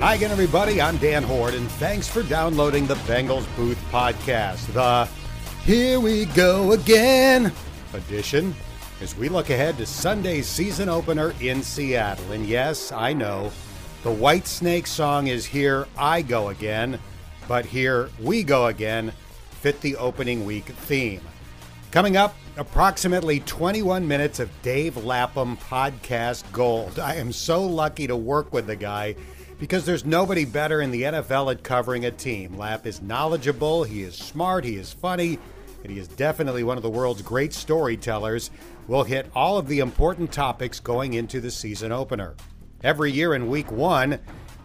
Hi again, everybody. I'm Dan Hoard, and thanks for downloading the Bengals Booth podcast, the Here We Go Again edition, as we look ahead to Sunday's season opener in Seattle. And yes, I know the Whitesnake song is Here I Go Again, but Here We Go Again fit the opening week theme. Coming up, approximately 21 minutes of Dave Lapham podcast gold. I am so lucky to work with the guy because there's nobody better in the NFL at covering a team. Lap is knowledgeable, he is smart, he is funny, and he is definitely one of the world's great storytellers. We'll hit all of the important topics going into the season opener. Every year in week one,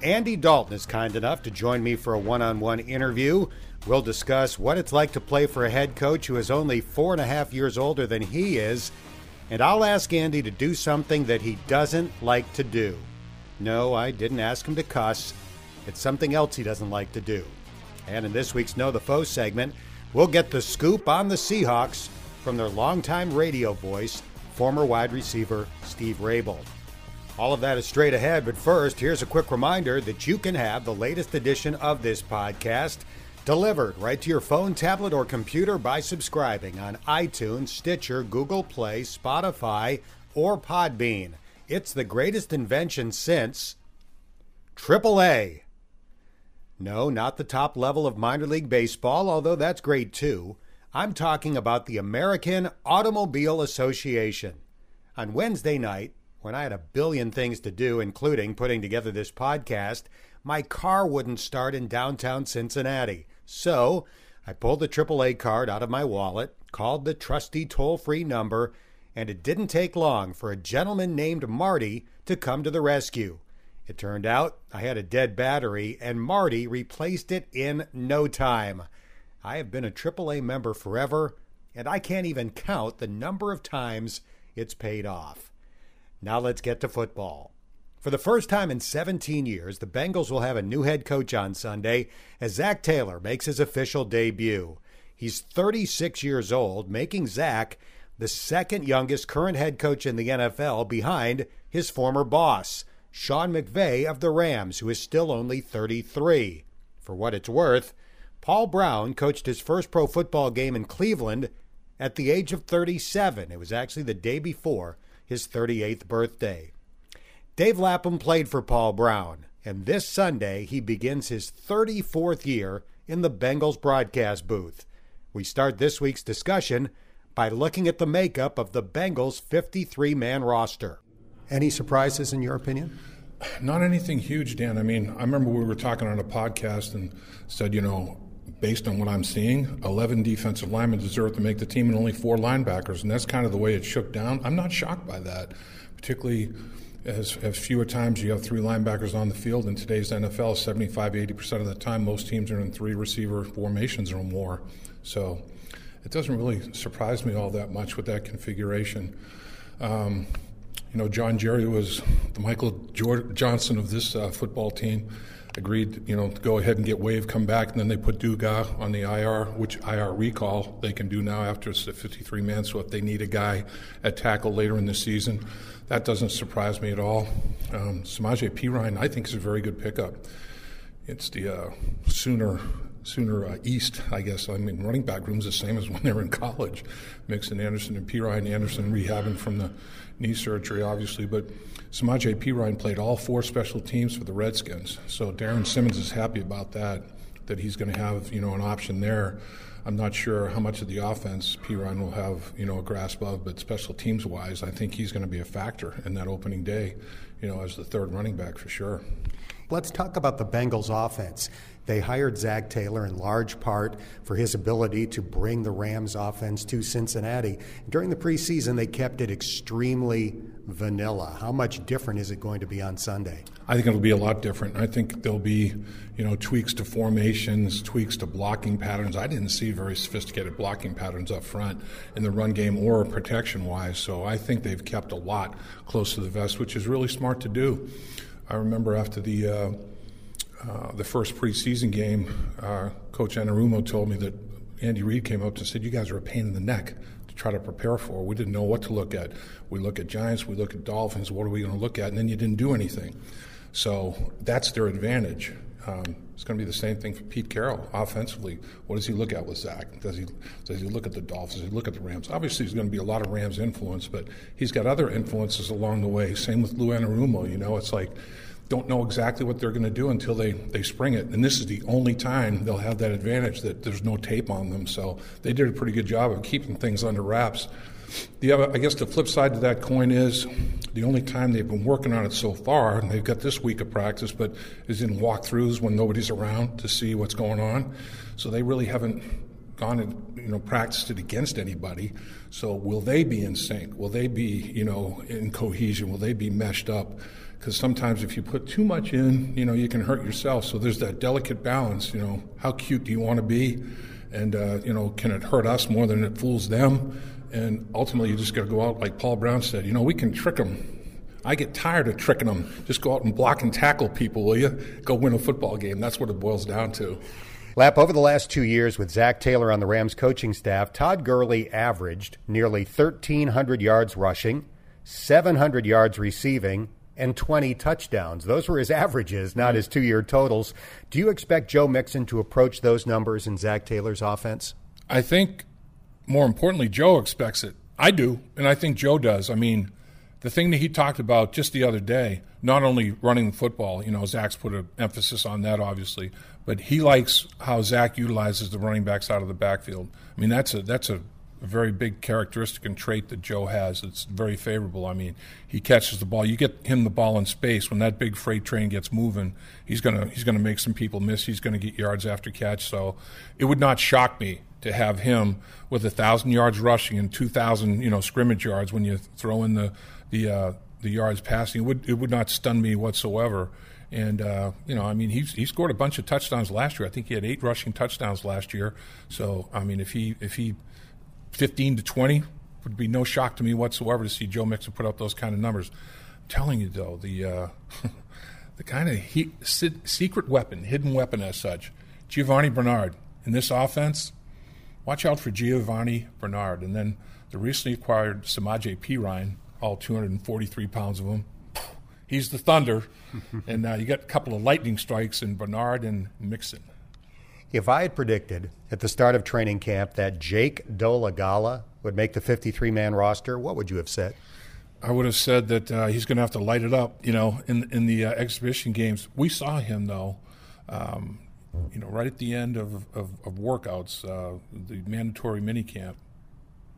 Andy Dalton is kind enough to join me for a one on one interview. We'll discuss what it's like to play for a head coach who is only four and a half years older than he is. And I'll ask Andy to do something that he doesn't like to do. No, I didn't ask him to cuss. It's something else he doesn't like to do. And in this week's Know the Foe segment, we'll get the scoop on the Seahawks from their longtime radio voice, former wide receiver Steve Raible. All of that is straight ahead, but first, here's a quick reminder that you can have the latest edition of this podcast delivered right to your phone, tablet, or computer by subscribing on iTunes, Stitcher, Google Play, Spotify, or Podbean. It's the greatest invention since AAA. No, not the top level of minor league baseball, although that's great too. I'm talking about the American Automobile Association. On Wednesday night, when I had a billion things to do, including putting together this podcast, my car wouldn't start in downtown Cincinnati. So I pulled the AAA card out of my wallet, called the trusty toll free number, and it didn't take long for a gentleman named Marty to come to the rescue. It turned out I had a dead battery, and Marty replaced it in no time. I have been a AAA member forever, and I can't even count the number of times it's paid off. Now let's get to football. For the first time in 17 years, the Bengals will have a new head coach on Sunday as Zac Taylor makes his official debut. He's 36 years old, making Zac the second youngest current head coach in the NFL behind his former boss, Sean McVay of the Rams, who is still only 33. For what it's worth, Paul Brown coached his first pro football game in Cleveland at the age of 37. It was actually the day before his 38th birthday. Dave Lapham played for Paul Brown, and this Sunday he begins his 34th year in the Bengals broadcast booth. We start this week's discussion by looking at the makeup of the Bengals' 53 man roster. Any surprises in your opinion? Not anything huge, Dan. I mean, I remember we were talking on a podcast and said, you know, based on what I'm seeing, 11 defensive linemen deserve to make the team and only four linebackers. And that's kind of the way it shook down. I'm not shocked by that, particularly as, as fewer times you have three linebackers on the field. In today's NFL, 75, 80% of the time, most teams are in three receiver formations or more. So it doesn't really surprise me all that much with that configuration. Um, you know, John Jerry was the Michael Johnson of this uh, football team. Agreed, you know, to go ahead and get Wave, come back, and then they put Duga on the IR, which IR recall they can do now after it's a 53 man. So if they need a guy at tackle later in the season, that doesn't surprise me at all. Um, Samaje Perine, I think, is a very good pickup. It's the uh, Sooner Sooner uh, East, I guess. I mean, running back room's the same as when they were in college. Mixon, Anderson, and Perine. Anderson rehabbing from the knee surgery, obviously. But Samaje Perine played all four special teams for the Redskins. So Darrin Simmons is happy about that, that he's going to have, you know, an option there. I'm not sure how much of the offense Perine will have, you know, a grasp of, but special teams wise, I think he's going to be a factor in that opening day, you know, as the third running back for sure. Let's talk about the Bengals offense. They hired Zac Taylor in large part for his ability to bring the Rams offense to Cincinnati. During the preseason, they kept it extremely vanilla. How much different is it going to be on Sunday? I think it'll be a lot different. I think there'll be, you know, tweaks to formations, tweaks to blocking patterns. I didn't see very sophisticated blocking patterns up front in the run game or protection wise. So I think they've kept a lot close to the vest, which is really smart to do. I remember after the uh, uh, the first preseason game, uh, Coach Anarumo told me that Andy Reid came up and said, "You guys are a pain in the neck to try to prepare for. We didn't know what to look at. We look at Giants, we look at Dolphins. What are we going to look at?" And then you didn't do anything. So that's their advantage. Um, it's going to be the same thing for Pete Carroll offensively. What does he look at with Zac? Does he does he look at the Dolphins? Does he look at the Rams? Obviously, there's going to be a lot of Rams influence, but he's got other influences along the way. Same with Lou Anarumo. You know, it's like don't know exactly what they're going to do until they, they spring it. And this is the only time they'll have that advantage that there's no tape on them. So they did a pretty good job of keeping things under wraps. The other, I guess the flip side to that coin is the only time they've been working on it so far, and they've got this week of practice, but is in walkthroughs when nobody's around to see what's going on. So they really haven't gone and you know practiced it against anybody. So will they be in sync? Will they be you know in cohesion? Will they be meshed up? Because sometimes if you put too much in, you know, you can hurt yourself. So there's that delicate balance. You know, how cute do you want to be, and uh, you know, can it hurt us more than it fools them? And ultimately, you just got to go out like Paul Brown said. You know, we can trick them. I get tired of tricking them. Just go out and block and tackle people, will you? Go win a football game. That's what it boils down to. Lap, over the last two years with Zac Taylor on the Rams coaching staff, Todd Gurley averaged nearly 1,300 yards rushing, 700 yards receiving, and 20 touchdowns. Those were his averages, not his two year totals. Do you expect Joe Mixon to approach those numbers in Zac Taylor's offense? I think more importantly, Joe expects it. I do, and I think Joe does. I mean, the thing that he talked about just the other day, not only running the football, you know, Zac's put an emphasis on that, obviously, but he likes how Zac utilizes the running backs out of the backfield. I mean, that's a that's a a very big characteristic and trait that Joe has. It's very favorable. I mean, he catches the ball. You get him the ball in space when that big freight train gets moving. He's gonna he's gonna make some people miss. He's gonna get yards after catch. So it would not shock me to have him with a thousand yards rushing and two thousand you know scrimmage yards when you throw in the the uh, the yards passing. It would it would not stun me whatsoever. And uh, you know, I mean, he he scored a bunch of touchdowns last year. I think he had eight rushing touchdowns last year. So I mean, if he if he 15 to 20 would be no shock to me whatsoever to see Joe Mixon put up those kind of numbers. I'm telling you though, the uh, the kind of he, secret weapon, hidden weapon as such, Giovani Bernard in this offense. Watch out for Giovani Bernard, and then the recently acquired Samaje Perine, all 243 pounds of him. He's the thunder, and uh, you got a couple of lightning strikes in Bernard and Mixon. If I had predicted at the start of training camp that Jake Dolegala would make the 53 man roster, what would you have said? I would have said that uh, he's going to have to light it up, you know, in in the uh, exhibition games. We saw him though, um, you know, right at the end of of, of workouts, uh, the mandatory mini camp,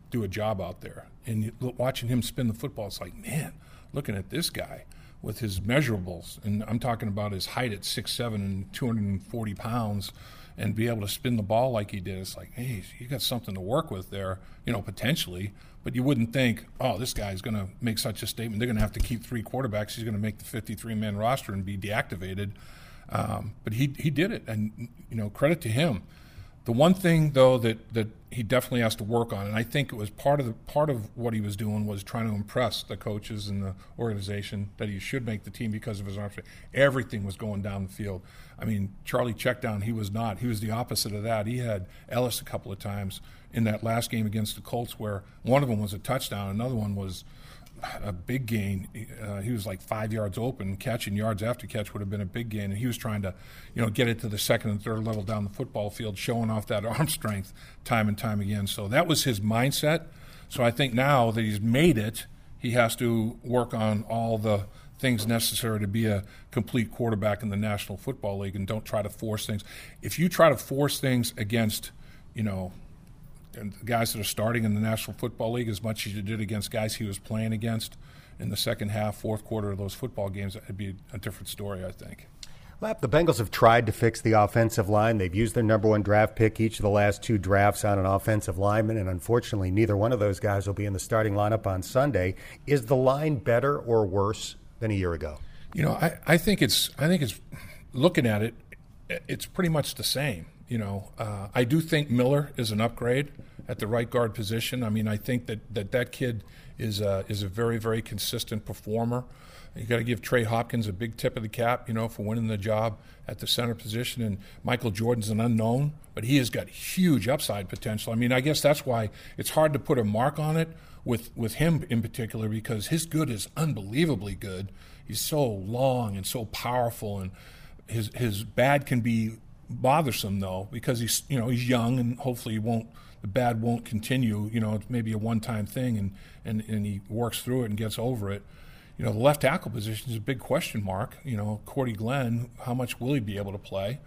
do a job out there, and watching him spin the football, it's like, man, looking at this guy with his measurables, and I'm talking about his height at six seven and 240 pounds and be able to spin the ball like he did. It's like, hey, you got something to work with there, you know, potentially. But you wouldn't think, oh, this guy's going to make such a statement. They're going to have to keep three quarterbacks. He's going to make the 53 man roster and be deactivated. Um, but he he did it, and you know, credit to him. The one thing though that that he definitely has to work on, and I think it was part of the part of what he was doing was trying to impress the coaches and the organization that he should make the team because of his arm strength. Everything was going down the field. I mean, Charlie Checkdown, he was not. He was the opposite of that. He had Ellis a couple of times in that last game against the Colts, where one of them was a touchdown, another one was a big gain. Uh, he was like five yards open, catching yards after catch would have been a big gain, and he was trying to, you know, get it to the second and third level down the football field, showing off that arm strength time and time again. So that was his mindset. So I think now that he's made it, he has to work on all the things necessary to be a complete quarterback in the National Football League, and don't try to force things. If you try to force things against, you know, guys that are starting in the National Football League as much as you did against guys he was playing against in the second half, fourth quarter of those football games, it'd be a different story, I think. Lap, the Bengals have tried to fix the offensive line. They've used their number one draft pick each of the last two drafts on an offensive lineman, and unfortunately, neither one of those guys will be in the starting lineup on Sunday. Is the line better or worse than a year ago? You know, I, I think it's I think it's looking at it, it's pretty much the same. You know, uh, I do think Miller is an upgrade at the right guard position. I mean, I think that that, that kid is uh, is a very very consistent performer. You got to give Trey Hopkins a big tip of the cap, you know, for winning the job at the center position. And Michael Jordan's an unknown, but he has got huge upside potential. I mean, I guess that's why it's hard to put a mark on it with with him in particular because his good is unbelievably good. He's so long and so powerful, and his his bad can be bothersome though because he's you know he's young and hopefully he won't the bad won't continue. You know, it's maybe a one time thing, and, and and he works through it and gets over it. You know, the left tackle position is a big question mark. You know, Cordy Glenn, how much will he be able to play?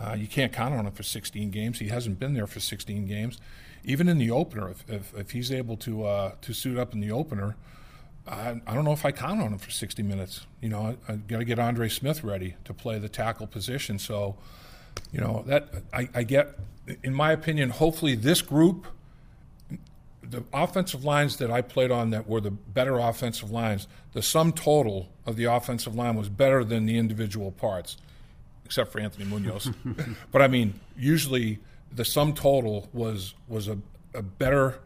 Uh, you can't count on him for 16 games. He hasn't been there for 16 games. Even in the opener, if, if, if he's able to uh, to suit up in the opener, I, I, don't know if I count on him for 60 minutes. You know, I, I got to get Andre Smith ready to play the tackle position. So, you know, that I, I get, in my opinion, hopefully this group, the offensive lines that I played on that were the better offensive lines, the sum total of the offensive line was better than the individual parts, except for Anthony Munoz. but I mean, usually the sum total was was a, a better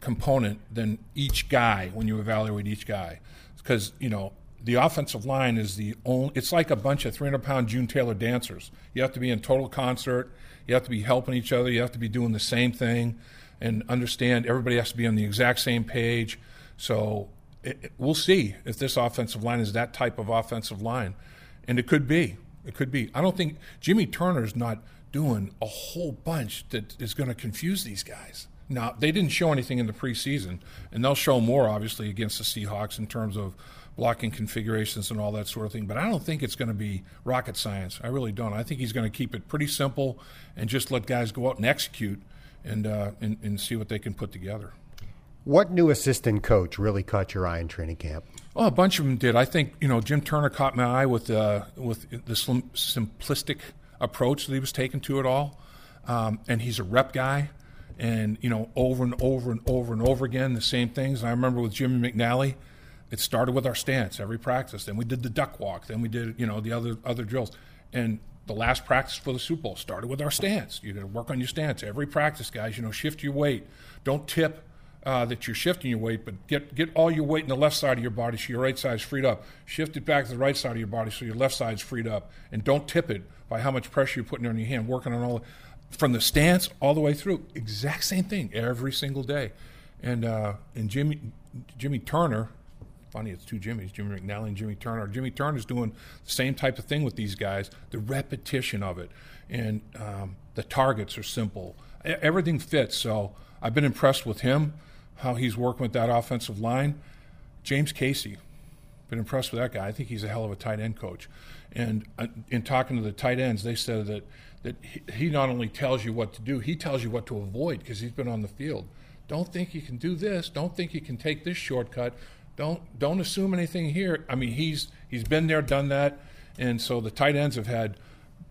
component than each guy when you evaluate each guy because you know the offensive line is the only it's like a bunch of 300 pound june taylor dancers. You have to be in total concert. You have to be helping each other. You have to be doing the same thing and understand everybody has to be on the exact same page. So it, it, we'll see if this offensive line is that type of offensive line. And it could be. It could be. I don't think jimmy turner's not doing a whole bunch that is going to confuse these guys. Now, they didn't show anything in the preseason, and they'll show more, obviously, against the Seahawks in terms of blocking configurations and all that sort of thing. But I don't think it's going to be rocket science. I really don't. I think he's going to keep it pretty simple and just let guys go out and execute and, uh, and, and see what they can put together. What new assistant coach really caught your eye in training camp? Oh, a bunch of them did. I think you know Jim Turner caught my eye with uh, with the simplistic approach that he was taking to it all. Um, and he's a rep guy, and you know, over and over and over and over again, the same things. And I remember with Jimmy McNally, it started with our stance every practice. Then we did the duck walk. Then we did you know the other other drills. And the last practice for the Super Bowl started with our stance. You're going to work on your stance every practice, guys. You know, shift your weight. Don't tip uh, that you're shifting your weight, but get get all your weight in the left side of your body so your right side's freed up. Shift it back to the right side of your body so your left side's freed up, and don't tip it by how much pressure you're putting on your hand. Working on all from the stance all the way through, exact same thing every single day. And uh, and Jimmy Jimmy Turner, funny it's two Jimmys, Jimmy McNally and Jimmy Turner. Jimmy Turner's doing the same type of thing with these guys. The repetition of it, and um, the targets are simple. Everything fits. So I've been impressed with him how he's working with that offensive line. James Casey, been impressed with that guy. I think he's a hell of a tight end coach. And uh, in talking to the tight ends, they said that that he not only tells you what to do, he tells you what to avoid because he's been on the field. Don't think you can do this. Don't think you can take this shortcut. Don't don't assume anything here. I mean, he's he's been there, done that, and so the tight ends have had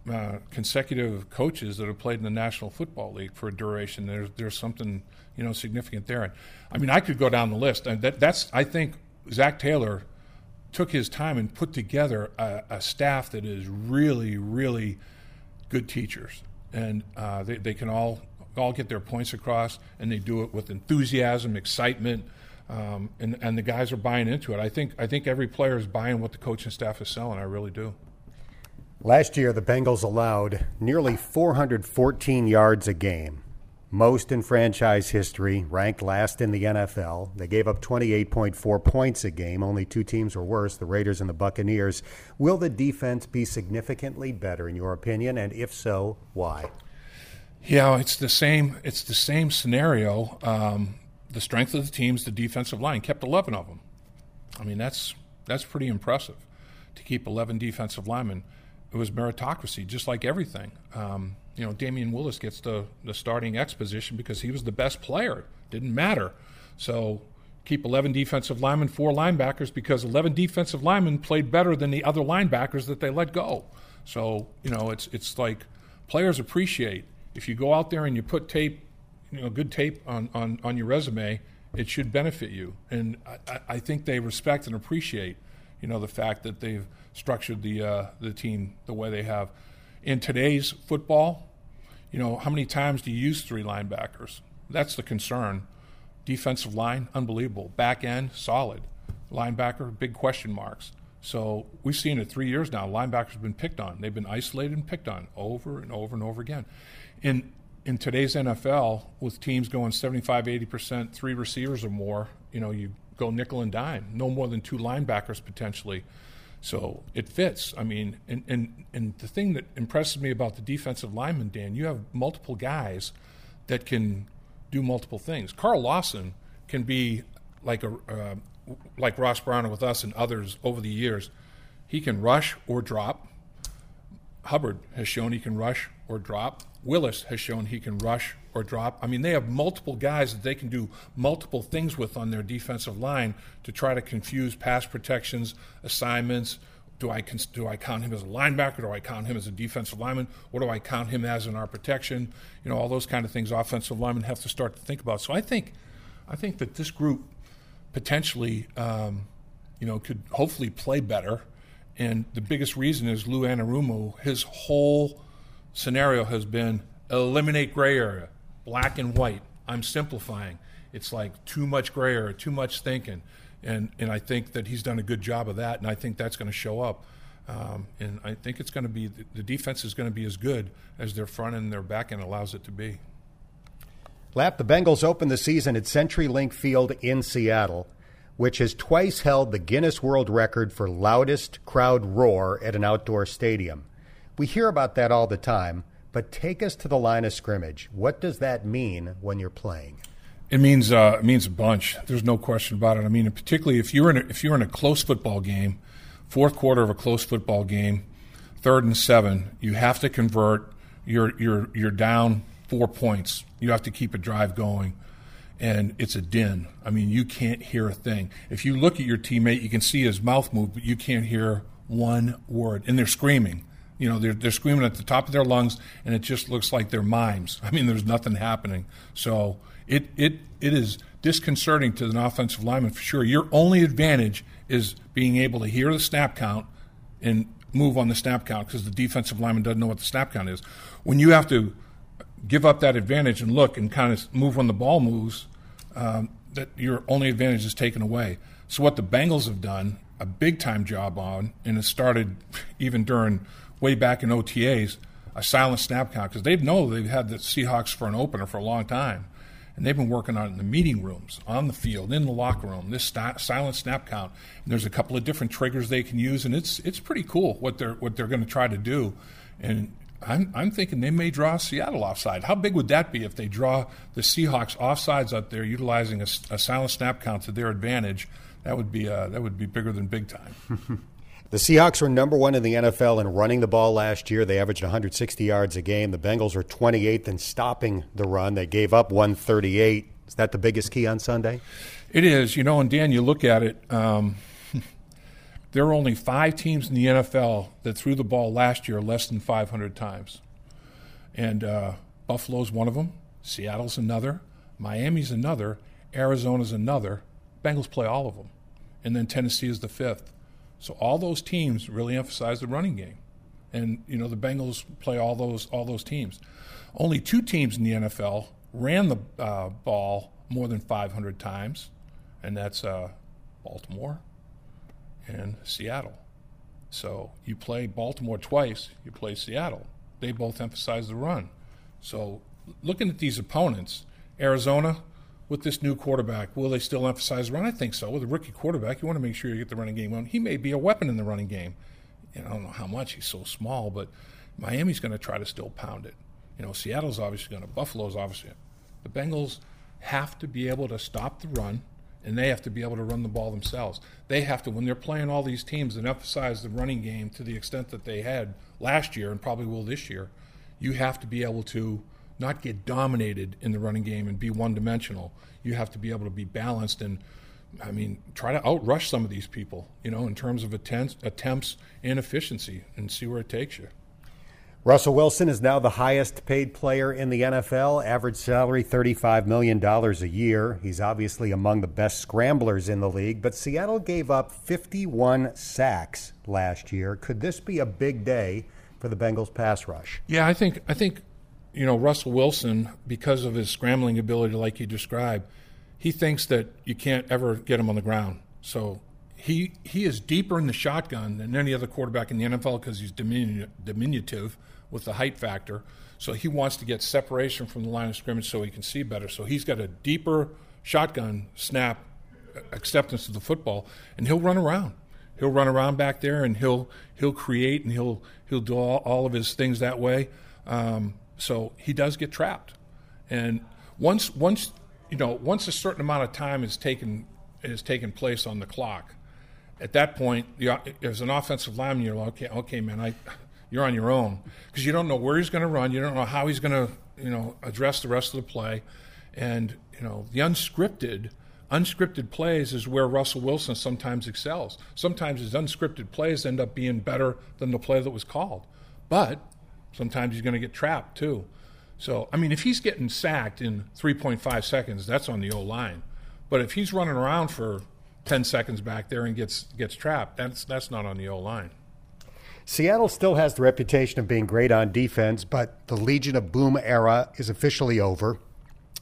uh, consecutive coaches that have played in the National Football League for a duration. There's there's something you know significant there. And I mean, I could go down the list, and that, that's I think Zac Taylor took his time and put together a, a staff that is really really good teachers, and uh, they they can all all get their points across, and they do it with enthusiasm, excitement. Um, and, and the guys are buying into it. I think I think every player is buying what the coaching staff is selling. I really do. Last year, the Bengals allowed nearly 414 yards a game most in franchise history, ranked last in the NFL. They gave up 28.4 points a game. Only two teams were worse, the Raiders and the Buccaneers. Will the defense be significantly better in your opinion, and if so, why? Yeah, it's the same. It's the same scenario. Um, the strength of the teams, the defensive line kept 11 of them. I mean, that's that's pretty impressive to keep 11 defensive linemen. It was meritocracy, just like everything. Um, you know, Damion Willis gets the, the starting X position because he was the best player. Didn't matter. So keep 11 defensive linemen, four linebackers, because 11 defensive linemen played better than the other linebackers that they let go. So, you know, it's, it's like players appreciate if you go out there and you put tape, you know, good tape on, on, on your resume, it should benefit you. And I, I think they respect and appreciate, you know, the fact that they've structured the, uh, the team the way they have in today's football, you know, how many times do you use three linebackers? That's the concern. Defensive line, unbelievable. Back end, solid. Linebacker, big question marks. So we've seen it three years now. Linebackers have been picked on. They've been isolated and picked on over and over and over again. In in today's NFL, with teams going 75, 80 percent, three receivers or more, you know, you go nickel and dime. No more than two linebackers potentially. So it fits. I mean, and, and, and the thing that impresses me about the defensive lineman, Dan, you have multiple guys that can do multiple things. Carl Lawson can be like a uh, like Ross Browner with us and others over the years. He can rush or drop. Hubbard has shown he can rush or drop. Willis has shown he can rush or drop. I mean, they have multiple guys that they can do multiple things with on their defensive line to try to confuse pass protections, assignments. Do I, do I count him as a linebacker? Do I count him as a defensive lineman? What do I count him as in our protection? You know, all those kind of things offensive linemen have to start to think about. So I think, I think that this group potentially, um, you know, could hopefully play better. And the biggest reason is Lou Anarumo. His whole scenario has been eliminate gray area, black and white. I'm simplifying. It's like too much gray area, too much thinking. And, and I think that he's done a good job of that, and I think that's going to show up. Um, and I think it's going to be the defense is going to be as good as their front and their back end allows it to be. Lap, the Bengals opened the season at CenturyLink Field in Seattle, which has twice held the Guinness World Record for loudest crowd roar at an outdoor stadium. We hear about that all the time, but take us to the line of scrimmage. What does that mean when you're playing? It means uh, it means a bunch. There's no question about it. I mean, particularly if you're in a, if you're in a close football game, fourth quarter of a close football game, third and seven, you have to convert. You're you're you're down four points. You have to keep a drive going, and it's a din. I mean, you can't hear a thing. If you look at your teammate, you can see his mouth move, but you can't hear one word, and they're screaming. You know, they're, they're screaming at the top of their lungs, and it just looks like they're mimes. I mean, there's nothing happening. So it, it, it is disconcerting to an offensive lineman for sure. Your only advantage is being able to hear the snap count and move on the snap count because the defensive lineman doesn't know what the snap count is. When you have to give up that advantage and look and kind of move when the ball moves, um, that your only advantage is taken away. So what the Bengals have done a big time job on, and it started even during way back in OTAs, a silent snap count because they know they've had the Seahawks for an opener for a long time, and they've been working on it in the meeting rooms, on the field, in the locker room. This st- silent snap count. And there's a couple of different triggers they can use, and it's it's pretty cool what they're what they're going to try to do. And I'm I'm thinking they may draw Seattle offside. How big would that be if they draw the Seahawks offsides out there, utilizing a, a silent snap count to their advantage? That would be uh, that would be bigger than big time. The Seahawks were number one in the NFL in running the ball last year. They averaged 160 yards a game. The Bengals were 28th in stopping the run. They gave up 138. Is that the biggest key on Sunday? It is. You know, and Dan, you look at it. Um, there are only five teams in the NFL that threw the ball last year less than 500 times, and uh, Buffalo's one of them. Seattle's another. Miami's another. Arizona's another. Bengals play all of them, and then Tennessee is the fifth. So all those teams really emphasize the running game, and you know the Bengals play all those all those teams. Only two teams in the NFL ran the uh, ball more than 500 times, and that's uh, Baltimore and Seattle. So you play Baltimore twice, you play Seattle. They both emphasize the run. So looking at these opponents, Arizona with this new quarterback, will they still emphasize run? I think so. With a rookie quarterback, you want to make sure you get the running game on. He may be a weapon in the running game. And I don't know how much he's so small, but Miami's going to try to still pound it. You know, Seattle's obviously going to. Buffalo's obviously. The Bengals have to be able to stop the run, and they have to be able to run the ball themselves. They have to, when they're playing all these teams and emphasize the running game to the extent that they had last year and probably will this year, you have to be able to not get dominated in the running game and be one dimensional. You have to be able to be balanced and, I mean, try to outrush some of these people, you know, in terms of attempts, attempts and efficiency and see where it takes you. Russell Wilson is now the highest paid player in the NFL, average salary $35 million a year. He's obviously among the best scramblers in the league, but Seattle gave up 51 sacks last year. Could this be a big day for the Bengals pass rush? Yeah, I think I think you know, Russell Wilson, because of his scrambling ability, like you described, he thinks that you can't ever get him on the ground. So he he is deeper in the shotgun than any other quarterback in the NFL because he's diminu- diminutive with the height factor. So he wants to get separation from the line of scrimmage so he can see better. So he's got a deeper shotgun snap acceptance of the football, and he'll run around. He'll run around back there, and he'll he'll create, and he'll he'll do all, all of his things that way. Um, so he does get trapped, and once once you know once a certain amount of time is taken is taken place on the clock, at that point, as an offensive lineman, you're like, okay, okay, man, I you're on your own because you don't know where he's going to run, you don't know how he's going to you know address the rest of the play, and you know the unscripted unscripted plays is where Russell Wilson sometimes excels. Sometimes his unscripted plays end up being better than the play that was called. But sometimes he's going to get trapped too. So, I mean, if he's getting sacked in 3.5 seconds, that's on the O line. But if he's running around for 10 seconds back there and gets gets trapped, that's that's not on the O line. Seattle still has the reputation of being great on defense, but the Legion of Boom era is officially over.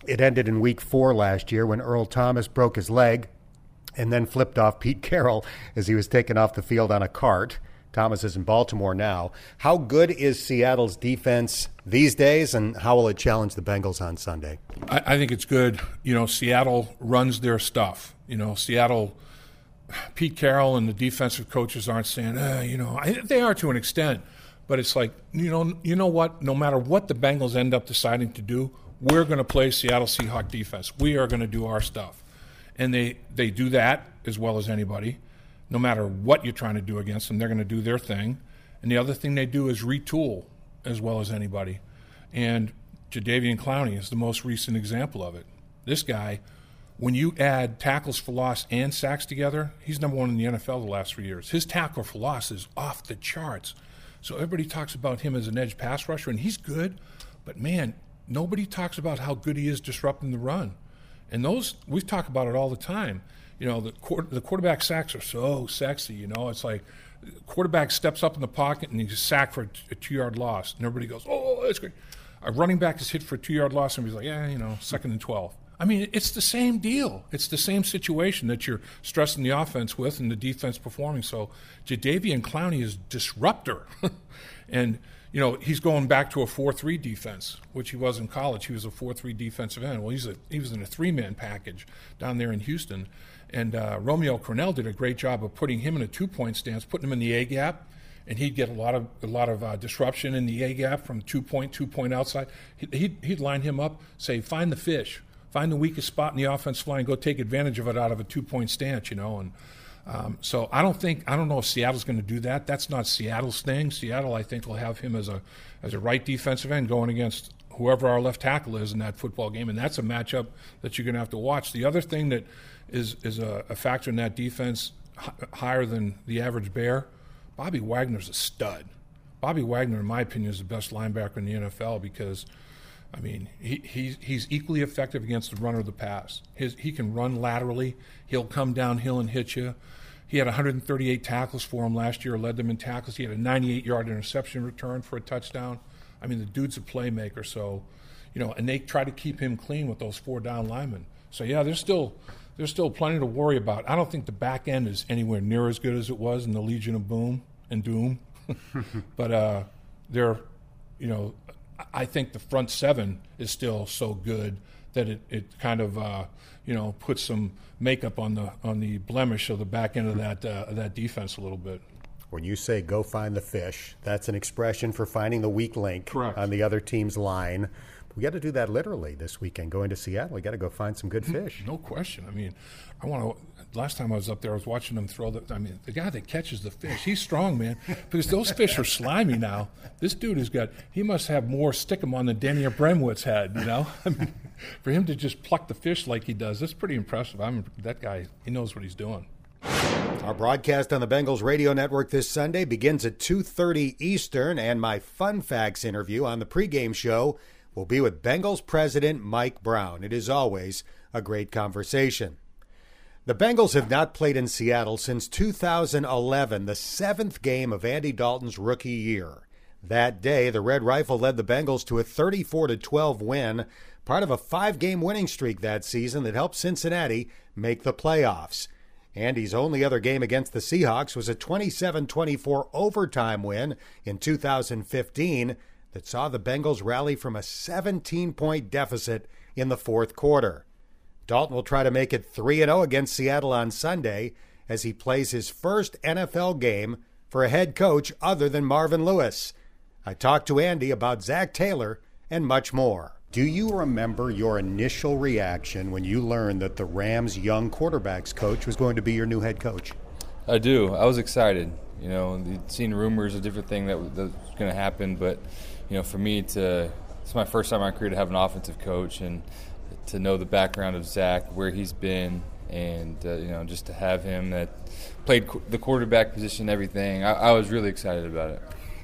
It ended in week four last year when Earl Thomas broke his leg and then flipped off Pete Carroll as he was taken off the field on a cart. Thomas is in Baltimore now. How good is Seattle's defense these days, and how will it challenge the Bengals on Sunday? I, I think it's good. You know, Seattle runs their stuff. You know, Seattle, Pete Carroll and the defensive coaches aren't saying, uh, you know, I, they are to an extent, but it's like, you know, you know what? No matter what the Bengals end up deciding to do, we're going to play Seattle Seahawk defense. We are going to do our stuff. And they, they do that as well as anybody. No matter what you're trying to do against them, they're going to do their thing. And the other thing they do is retool as well as anybody. And Jadeveon Clowney is the most recent example of it. This guy, when you add tackles for loss and sacks together, he's number one in the NFL the last three years. His tackle for loss is off the charts. So everybody talks about him as an edge pass rusher, and he's good. But man, nobody talks about how good he is disrupting the run. And those, we talk about it all the time. You know, the, the quarterback sacks are so sexy, you know, it's like quarterback steps up in the pocket and he's sacked for a two yard loss. And everybody goes, oh, oh, that's great. A running back is hit for a two yard loss and he's like, yeah, you know, second and 12. I mean, it's the same deal. It's the same situation that you're stressing the offense with and the defense performing. So Jadeveon Clowney is disruptor. and you know, he's going back to a 4-3 defense, which he was in college. He was a 4-3 defensive end. Well, he's a, he was in a three-man package down there in Houston. And uh, Romeo Crennel did a great job of putting him in a two-point stance, putting him in the A-gap, and he'd get a lot of a lot of uh, disruption in the A-gap from two-point, two-point outside. He'd, he'd line him up, say, find the fish, find the weakest spot in the offense line, go take advantage of it out of a two-point stance, you know, and – um, so I don't think I don't know if Seattle's going to do that. That's not Seattle's thing. Seattle, I think, will have him as a as a right defensive end going against whoever our left tackle is in that football game, and that's a matchup that you're going to have to watch. The other thing that is is a, a factor in that defense h- higher than the average Bear, Bobby Wagner's a stud. Bobby Wagner, in my opinion, is the best linebacker in the NFL because. I mean, he, he's, he's equally effective against the runner of the pass. His, he can run laterally. He'll come downhill and hit you. He had 138 tackles for him last year, led them in tackles. He had a 98 yard interception return for a touchdown. I mean, the dude's a playmaker. So, you know, and they try to keep him clean with those four down linemen. So, yeah, there's still there's still plenty to worry about. I don't think the back end is anywhere near as good as it was in the Legion of Boom and Doom, but uh, they're, you know, I think the front seven is still so good that it, it kind of uh, you know puts some makeup on the on the blemish of the back end of that uh, that defense a little bit. When you say "go find the fish," that's an expression for finding the weak link Correct. on the other team's line. We got to do that literally this weekend. Going to Seattle, we got to go find some good hmm, fish. No question. I mean, I want to last time I was up there, I was watching them throw the. I mean, the guy that catches the fish, he's strong, man. Because those fish are slimy now. This dude has got. He must have more stick 'em on than Danny Abramowicz had. You know, I mean, for him to just pluck the fish like he does, that's pretty impressive. I'm that guy. He knows what he's doing. Our broadcast on the Bengals radio network this Sunday begins at 2:30 Eastern, and my fun facts interview on the pregame show will be with Bengals president Mike Brown. It is always a great conversation. The Bengals have not played in Seattle since 2011, the seventh game of Andy Dalton's rookie year. That day, the Red Rifle led the Bengals to a 34 12 win, part of a five game winning streak that season that helped Cincinnati make the playoffs. Andy's only other game against the Seahawks was a 27 24 overtime win in 2015 that saw the Bengals rally from a 17 point deficit in the fourth quarter. Dalton will try to make it 3 0 against Seattle on Sunday as he plays his first NFL game for a head coach other than Marvin Lewis. I talked to Andy about Zac Taylor and much more. Do you remember your initial reaction when you learned that the Rams' young quarterbacks coach was going to be your new head coach? I do. I was excited. You know, seen rumors of different things that, that was going to happen, but you know, for me to it's my first time in my career to have an offensive coach and to know the background of Zac, where he's been, and uh, you know, just to have him that played the quarterback position, everything. I, I was really excited about it.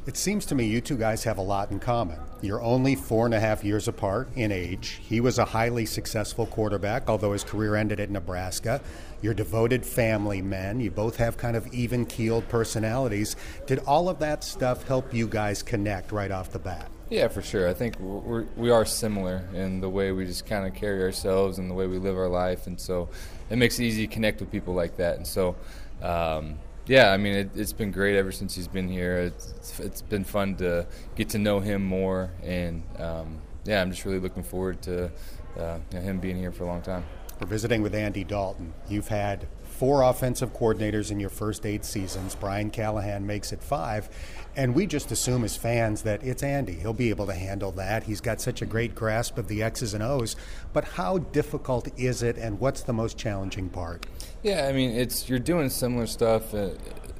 It seems to me you two guys have a lot in common. You're only four and a half years apart in age. He was a highly successful quarterback, although his career ended at Nebraska. You're devoted family men. You both have kind of even keeled personalities. Did all of that stuff help you guys connect right off the bat? Yeah, for sure. I think we're, we are similar in the way we just kind of carry ourselves and the way we live our life. And so it makes it easy to connect with people like that. And so, um, yeah, I mean, it, has been great ever since he's been here. It's, it's been fun to get to know him more, and um, yeah, I'm just really looking forward to uh, him being here for a long time. We're visiting with Andy Dalton. You've had four offensive coordinators in your first eight seasons. Brian Callahan makes it five. And we just assume as fans that it's Andy. He'll be able to handle that. He's got such a great grasp of the X's and O's. But how difficult is it, and what's the most challenging part? Yeah, I mean, it's you're doing similar stuff. Uh,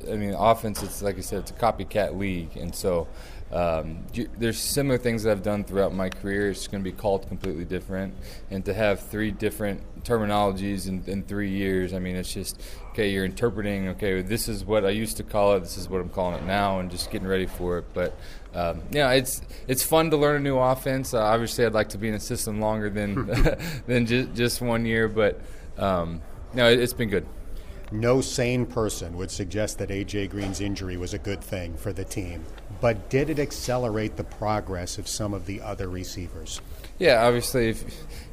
I mean, offense. It's like I said, it's a copycat league, and so um, you, there's similar things that I've done throughout my career. It's going to be called completely different, and to have three different terminologies in, in, three years, I mean, it's just okay. You're interpreting. Okay, this is what I used to call it. This is what I'm calling it now, and just getting ready for it. But um, yeah, it's it's fun to learn a new offense. Uh, obviously, I'd like to be in a system longer than than just, just one year, but um, no, it, it's been good. No sane person would suggest that AJ Green's injury was a good thing for the team, but did it accelerate the progress of some of the other receivers? Yeah, obviously, if,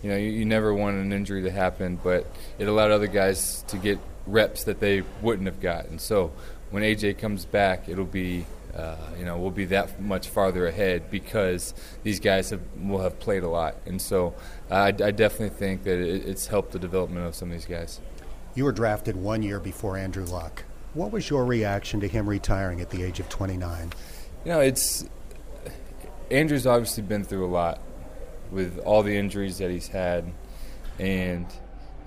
you know, you, you never want an injury to happen, but it allowed other guys to get reps that they wouldn't have gotten. So when AJ comes back, it'll be uh, you know, we'll be that much farther ahead because these guys have, will have played a lot. And so uh, I, I, definitely think that it, it's helped the development of some of these guys. You were drafted one year before Andrew Luck. What was your reaction to him retiring at the age of 29? You know, it's Andrew's obviously been through a lot with all the injuries that he's had, and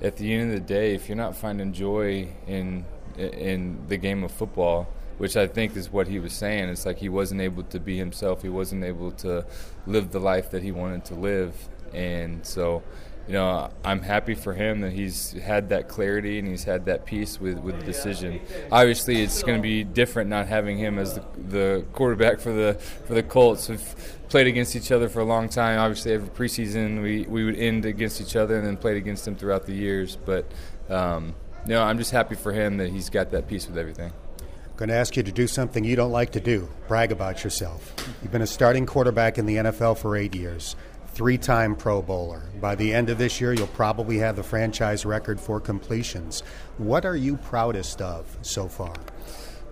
at the end of the day, if you're not finding joy in in the game of football, which I think is what he was saying, it's like he wasn't able to be himself. He wasn't able to live the life that he wanted to live, and so you know, I'm happy for him that he's had that clarity and he's had that peace with, with the decision. Obviously, it's going to be different not having him as the, the quarterback for the for the Colts. We've played against each other for a long time. Obviously, every preseason we, we would end against each other and then played against him throughout the years. But um, you know, I'm just happy for him that he's got that peace with everything. I'm going to ask you to do something you don't like to do. Brag about yourself. You've been a starting quarterback in the NFL for eight years three time Pro Bowler. By the end of this year, you'll probably have the franchise record for completions. What are you proudest of so far?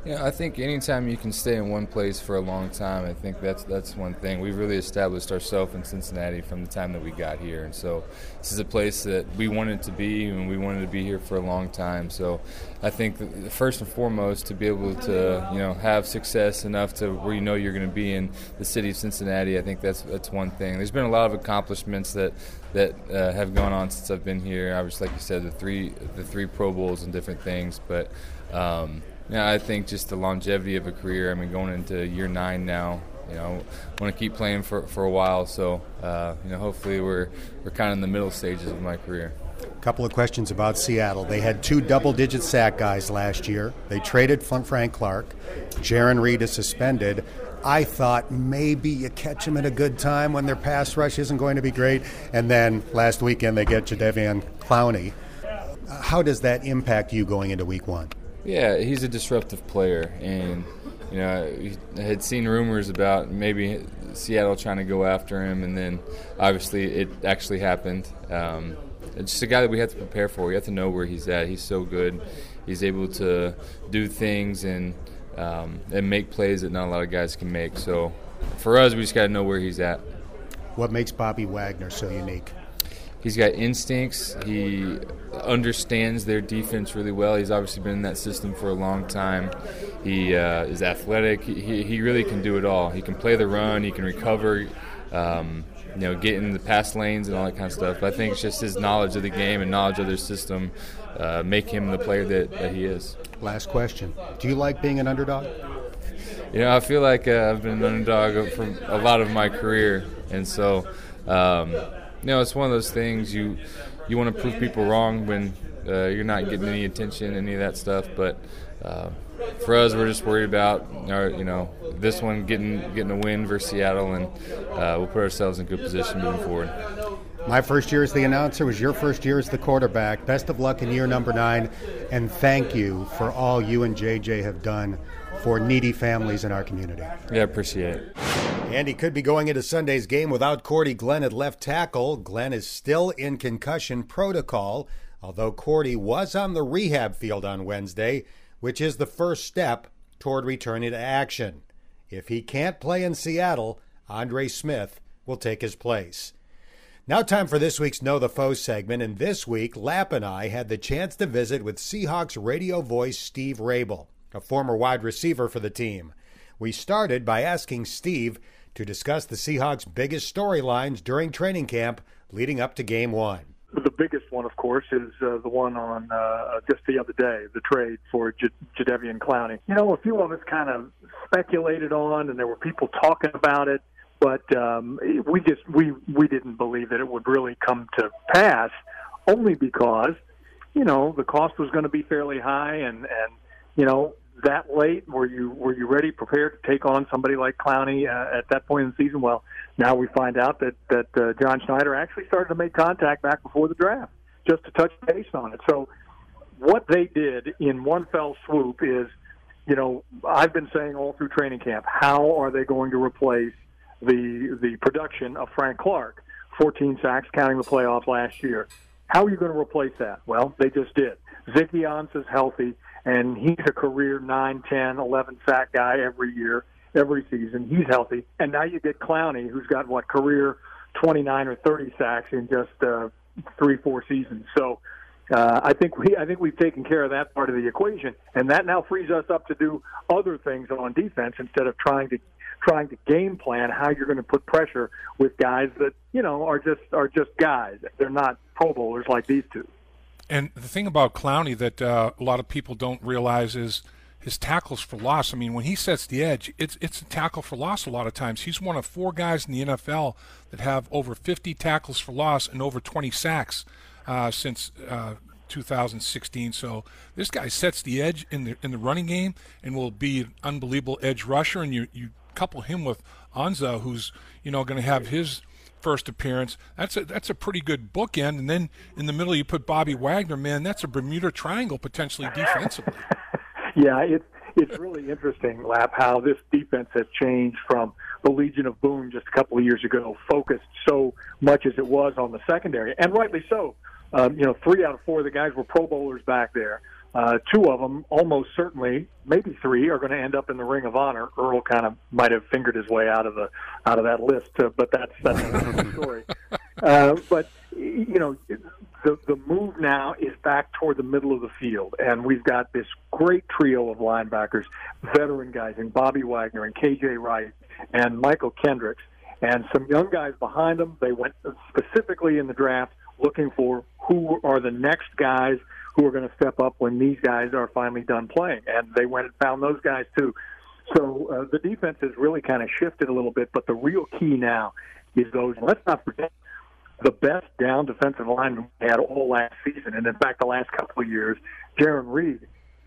Yeah, I think anytime you can stay in one place for a long time, I think that's that's one thing. We've really established ourselves in Cincinnati from the time that we got here, and so this is a place that we wanted to be, and we wanted to be here for a long time. So, I think first and foremost to be able to you know have success enough to where you know you're going to be in the city of Cincinnati. I think that's that's one thing. There's been a lot of accomplishments that that uh, have gone on since I've been here. Obviously, like you said, the three the three Pro Bowls and different things, but. Um, yeah, I think just the longevity of a career. I mean, going into year nine now, you know, want to keep playing for, for a while. So, uh, you know, hopefully we're we're kind of in the middle stages of my career. A couple of questions about Seattle. They had two double-digit sack guys last year. They traded Frank Clark. Jarran Reed is suspended. I thought maybe you catch them at a good time when their pass rush isn't going to be great. And then last weekend they get Jadeveon Clowney. How does that impact you going into week one? Yeah, he's a disruptive player, and you know, I had seen rumors about maybe Seattle trying to go after him, and then obviously it actually happened. Um, it's just a guy that we have to prepare for. We have to know where he's at. He's so good. He's able to do things and um, and make plays that not a lot of guys can make. So for us, we just got to know where he's at. What makes Bobby Wagner so unique? He's got instincts. He understands their defense really well. He's obviously been in that system for a long time. He uh, is athletic. He, he really can do it all. He can play the run. He can recover. Um, you know, get in the pass lanes and all that kind of stuff. But I think it's just his knowledge of the game and knowledge of their system uh, make him the player that, that he is. Last question: Do you like being an underdog? You know, I feel like uh, I've been an underdog for a lot of my career, and so um, you know, it's one of those things you you want to prove people wrong when uh, you're not getting any attention, any of that stuff. But uh, for us, we're just worried about our, you know this one getting getting a win versus Seattle, and uh, we'll put ourselves in good position moving forward. My first year as the announcer was your first year as the quarterback. Best of luck in year number nine, and thank you for all you and JJ have done for needy families in our community. Yeah, appreciate it. And he could be going into Sunday's game without Cordy Glenn at left tackle. Glenn is still in concussion protocol, although Cordy was on the rehab field on Wednesday, which is the first step toward returning to action. If he can't play in Seattle, Andre Smith will take his place. Now, time for this week's Know the Foe segment. And this week, Lap and I had the chance to visit with Seahawks radio voice Steve Raible, a former wide receiver for the team. We started by asking Steve to discuss the Seahawks' biggest storylines during training camp leading up to game one. The biggest one, of course, is uh, the one on uh, just the other day, the trade for J- Jadeveon Clowney. You know, a few of us kind of speculated on, and there were people talking about it but um, we just we we didn't believe that it would really come to pass, only because you know the cost was going to be fairly high, and and you know that late were you were you ready prepared to take on somebody like Clowney uh, at that point in the season? Well, now we find out that that uh, John Schneider actually started to make contact back before the draft, just to touch base on it. So what they did in one fell swoop is, you know, I've been saying all through training camp, how are they going to replace the the production of Frank Clark, 14 sacks, counting the playoffs last year. How are you going to replace that? Well, they just did. Ziggy Ansah is healthy, and he's a career 9, 10, 11 sack guy every year, every season. He's healthy. And now you get Clowney, who's got, what, career 29 or 30 sacks in just uh, three, four seasons. So uh, I think we I think we've taken care of that part of the equation, and that now frees us up to do other things on defense instead of trying to trying to game plan how you're going to put pressure with guys that you know are just are just guys. They're not Pro Bowlers like these two. And the thing about Clowney that uh, a lot of people don't realize is his tackles for loss. I mean, when he sets the edge, it's it's a tackle for loss a lot of times. He's one of four guys in the NFL that have over 50 tackles for loss and over 20 sacks uh, since uh, 2016. So this guy sets the edge in the in the running game and will be an unbelievable edge rusher. And you you couple him with Ansah, who's you know going to have his first appearance. That's a that's a pretty good bookend. And then in the middle, you put Bobby Wagner. Man, that's a Bermuda Triangle potentially defensively. yeah, it's it's really interesting, Lap, how this defense has changed from the Legion of Boom just a couple of years ago, focused so much as it was on the secondary, and rightly so. Um, you know, three out of four of the guys were Pro Bowlers back there. Uh, two of them, almost certainly, maybe three, are going to end up in the Ring of Honor. Earl kind of might have fingered his way out of the out of that list, uh, but that's that's another story. Uh, but you know, the the move now is back toward the middle of the field, and we've got this great trio of linebackers, veteran guys, and Bobby Wagner and KJ Wright and Mychal Kendricks, and some young guys behind them. They went specifically in the draft looking for who are the next guys who are going to step up when these guys are finally done playing. And they went and found those guys too. So uh, the defense has really kind of shifted a little bit, but the real key now is those. Let's not forget the best down defensive lineman we had all last season, and in fact, the last couple of years, Jarran Reed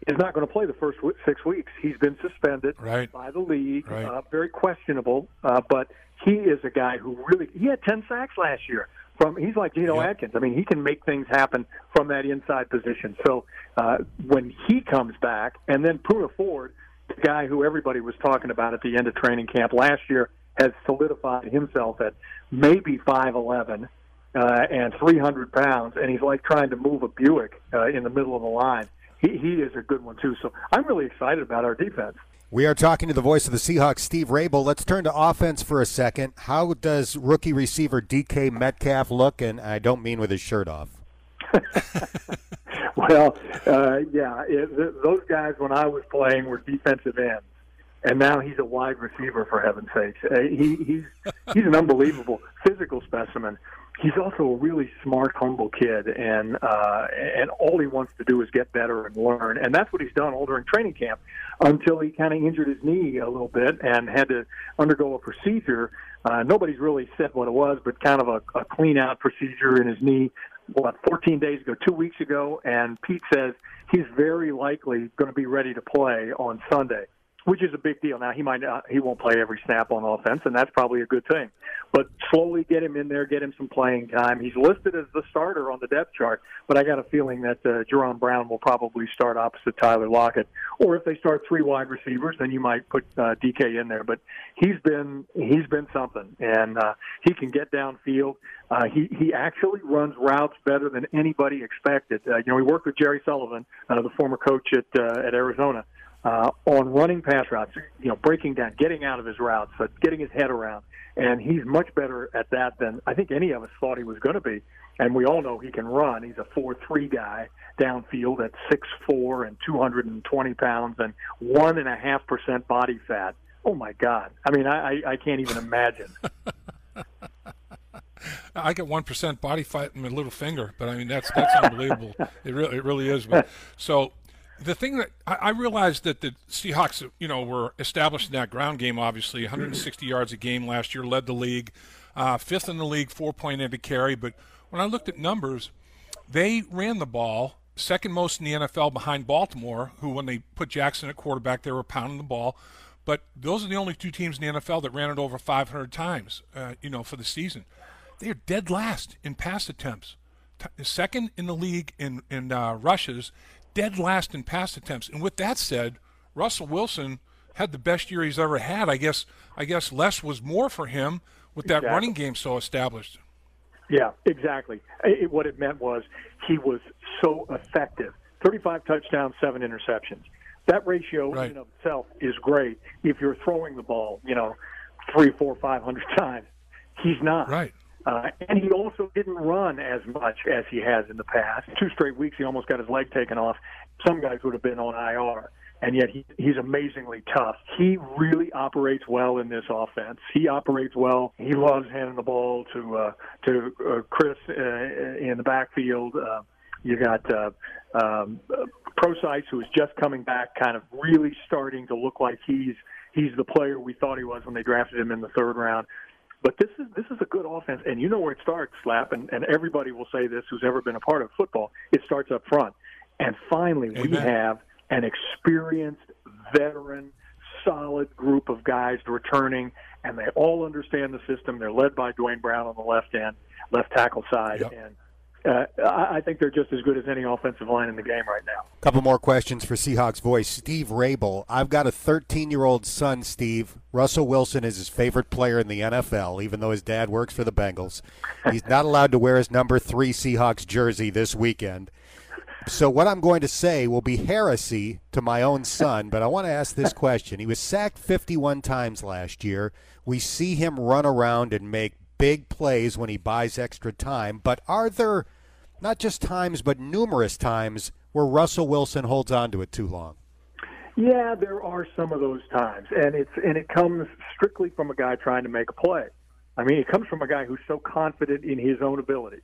is not going to play the first six weeks. He's been suspended right. by the league, right. uh, very questionable. Uh, but he is a guy who really he had ten sacks last year from he's like Geno yep. Atkins. I mean, he can make things happen from that inside position. So uh, when he comes back, and then Poona Ford, the guy who everybody was talking about at the end of training camp last year, has solidified himself at maybe 5'11 uh, and 300 pounds, and he's like trying to move a Buick uh, in the middle of the line. He, he is a good one, too. So I'm really excited about our defense. We are talking to the voice of the Seahawks, Steve Raible. Let's turn to offense for a second. How does rookie receiver DK Metcalf look? And I don't mean with his shirt off. well, uh, yeah, it, th- those guys when I was playing were defensive ends, and now he's a wide receiver for heaven's sakes. Uh, he, he's he's an unbelievable physical specimen he's also a really smart, humble kid, and uh, and all he wants to do is get better and learn, and that's what he's done all during training camp, until he kind of injured his knee a little bit and had to undergo a procedure. Uh, nobody's really said what it was, but kind of a, a clean out procedure in his knee. What 14 days ago, two weeks ago, and Pete says he's very likely going to be ready to play on Sunday which is a big deal. Now he might not, he won't play every snap on offense, and that's probably a good thing. But slowly get him in there, get him some playing time. He's listed as the starter on the depth chart, but I got a feeling that uh, Jaron Brown will probably start opposite Tyler Lockett. Or if they start three wide receivers, then you might put uh, DK in there. But he's been he's been something, and uh, he can get downfield. Uh, he he actually runs routes better than anybody expected. Uh, you know, he worked with Jerry Sullivan, uh, the former coach at uh, at Arizona uh, on running pass routes, you know, breaking down, getting out of his routes, but getting his head around. And he's much better at that than I think any of us thought he was going to be. And we all know he can run. He's a four-three guy downfield at six four and 220 pounds and one and a half percent body fat. Oh my God! I mean, I, I can't even imagine. I get one percent body fat in my little finger, but I mean that's that's unbelievable. It really it really is. But so the thing that I, I, realized that the Seahawks, you know, were established in that ground game. Obviously, 160 yards a game last year, led the league, uh, fifth in the league, four point into carry. But when I looked at numbers, they ran the ball second most in the NFL behind Baltimore, who when they put Jackson at quarterback, they were pounding the ball. But those are the only two teams in the NFL that ran it over 500 times, uh, you know, for the season. They are dead last in pass attempts, T- second in the league in in uh, rushes, dead last in pass attempts. And with that said, Russell Wilson had the best year he's ever had. I guess I guess less was more for him with that exactly. running game so established. Yeah, exactly. It, what it meant was he was so effective. 35 touchdowns, seven interceptions. That ratio right. in of itself is great if you're throwing the ball, you know, three, four, five hundred times. He's not. Right. Uh, and he also didn't run as much as he has in the past. Two straight weeks, he almost got his leg taken off. Some guys would have been on IR, and yet he, he's amazingly tough. He really operates well in this offense. He operates well. He loves handing the ball to uh, to uh, Chris uh, in the backfield. Uh, you got uh, um, Prosise, who is just coming back, kind of really starting to look like he's he's the player we thought he was when they drafted him in the third round. But this is this is a good offense, and you know where it starts, Slap, and, and everybody will say this who's ever been a part of football. It starts up front, and finally Amen. we have an experienced, veteran, solid group of guys returning, and they all understand the system. They're led by Duane Brown on the left end, left tackle side, yep. and uh, I think they're just as good as any offensive line in the game right now. A couple more questions for Seahawks voice Steve Raible. I've got a 13 year old son, Steve. Russell Wilson is his favorite player in the NFL, even though his dad works for the Bengals. He's not allowed to wear his number three Seahawks jersey this weekend. So, what I'm going to say will be heresy to my own son, but I want to ask this question. He was sacked 51 times last year. We see him run around and make big plays when he buys extra time, but are there not just times, but numerous times where Russell Wilson holds on to it too long. Yeah, there are some of those times, and it's and it comes strictly from a guy trying to make a play. I mean, it comes from a guy who's so confident in his own ability.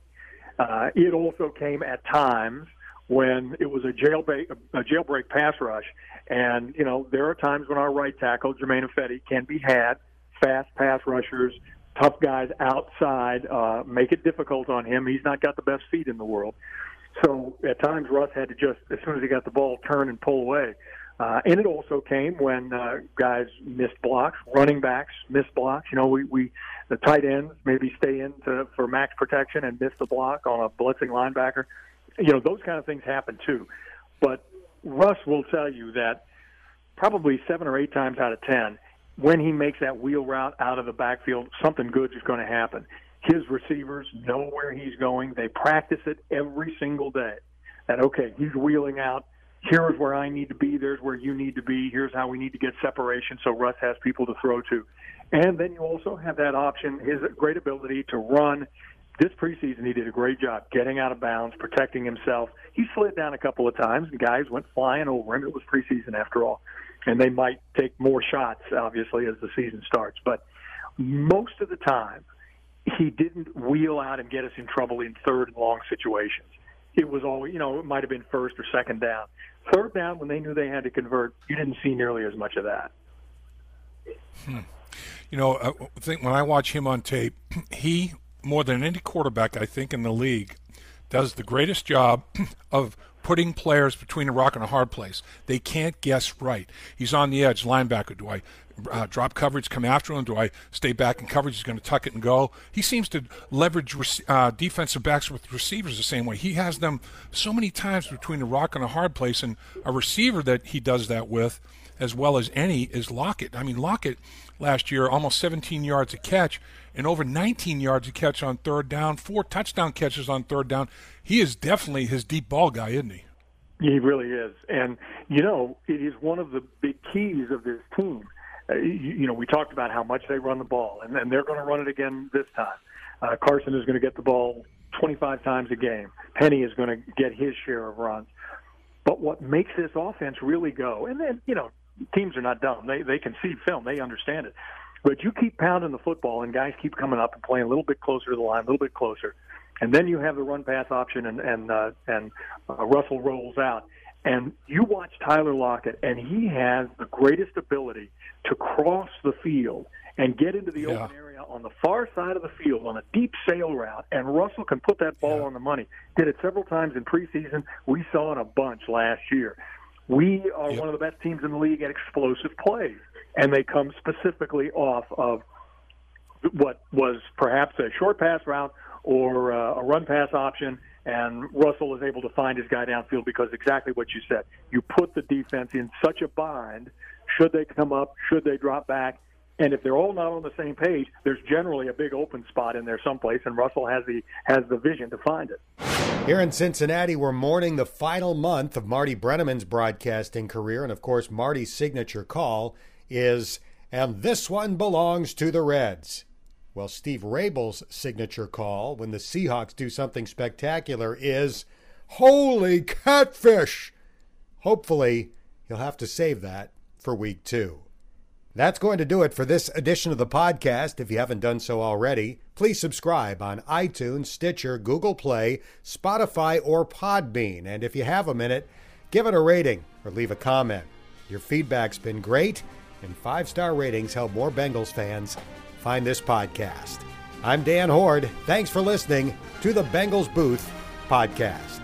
Uh, it also came at times when it was a jailbreak, a jailbreak pass rush, and you know there are times when our right tackle Germain Ifedi can be had, fast pass rushers tough guys outside uh, make it difficult on him. He's not got the best feet in the world. So at times Russ had to just, as soon as he got the ball, turn and pull away. Uh, and it also came when uh, guys missed blocks, running backs missed blocks. You know, we, we the tight ends maybe stay in to, for max protection and miss the block on a blitzing linebacker. You know, those kind of things happen too. But Russ will tell you that probably seven or eight times out of ten, when he makes that wheel route out of the backfield, something good is going to happen. His receivers know where he's going. They practice it every single day. That okay, he's wheeling out. Here's where I need to be. There's where you need to be. Here's how we need to get separation so Russ has people to throw to. And then you also have that option, his great ability to run. This preseason, he did a great job getting out of bounds, protecting himself. He slid down a couple of times, and guys went flying over him. It was preseason after all and they might take more shots, obviously, as the season starts. But most of the time, he didn't wheel out and get us in trouble in third and long situations. It was always, you know, it might have been first or second down. Third down, when they knew they had to convert, you didn't see nearly as much of that. Hmm. You know, I think when I watch him on tape, he more than any quarterback I think in the league does the greatest job of putting players between a rock and a hard place. They can't guess right. He's on the edge, linebacker. Do I uh, drop coverage, come after him? Do I stay back in coverage? He's going to tuck it and go. He seems to leverage uh, defensive backs with receivers the same way. He has them so many times between a rock and a hard place, and a receiver that he does that with, as well as any, is Lockett. I mean, Lockett last year, almost 17 yards a catch and over 19 yards a catch on third down, four touchdown catches on third down. He is definitely his deep ball guy, isn't he? He really is. And, you know, it is one of the big keys of this team. Uh, you, you know, we talked about how much they run the ball, and, and they're going to run it again this time. Uh, Carson is going to get the ball 25 times a game. Penny is going to get his share of runs. But what makes this offense really go, and then, you know, teams are not dumb. They, they can see film. They understand it. But you keep pounding the football, and guys keep coming up and playing a little bit closer to the line, a little bit closer, and then you have the run pass option, and and uh, and uh, Russell rolls out, and you watch Tyler Lockett, and he has the greatest ability to cross the field and get into the yeah. open area on the far side of the field on a deep sail route, and Russell can put that ball yeah. on the money. Did it several times in preseason. We saw it a bunch last year. We are yep. one of the best teams in the league at explosive plays and they come specifically off of what was perhaps a short pass route or uh, a run pass option, and Russell is able to find his guy downfield because exactly what you said. You put the defense in such a bind. Should they come up? Should they drop back? And if they're all not on the same page, there's generally a big open spot in there someplace, and Russell has the has the vision to find it. Here in Cincinnati, we're mourning the final month of Marty Brennaman's broadcasting career, and of course, Marty's signature call is, and this one belongs to the Reds. Well, Steve Raible's signature call when the Seahawks do something spectacular is, Holy catfish! Hopefully, he'll have to save that for week two. That's going to do it for this edition of the podcast. If you haven't done so already, please subscribe on iTunes, Stitcher, Google Play, Spotify, or Podbean. And if you have a minute, give it a rating or leave a comment. Your feedback's been great and five star ratings help more Bengals fans find this podcast. I'm Dan Hoard. Thanks for listening to the Bengals Booth podcast.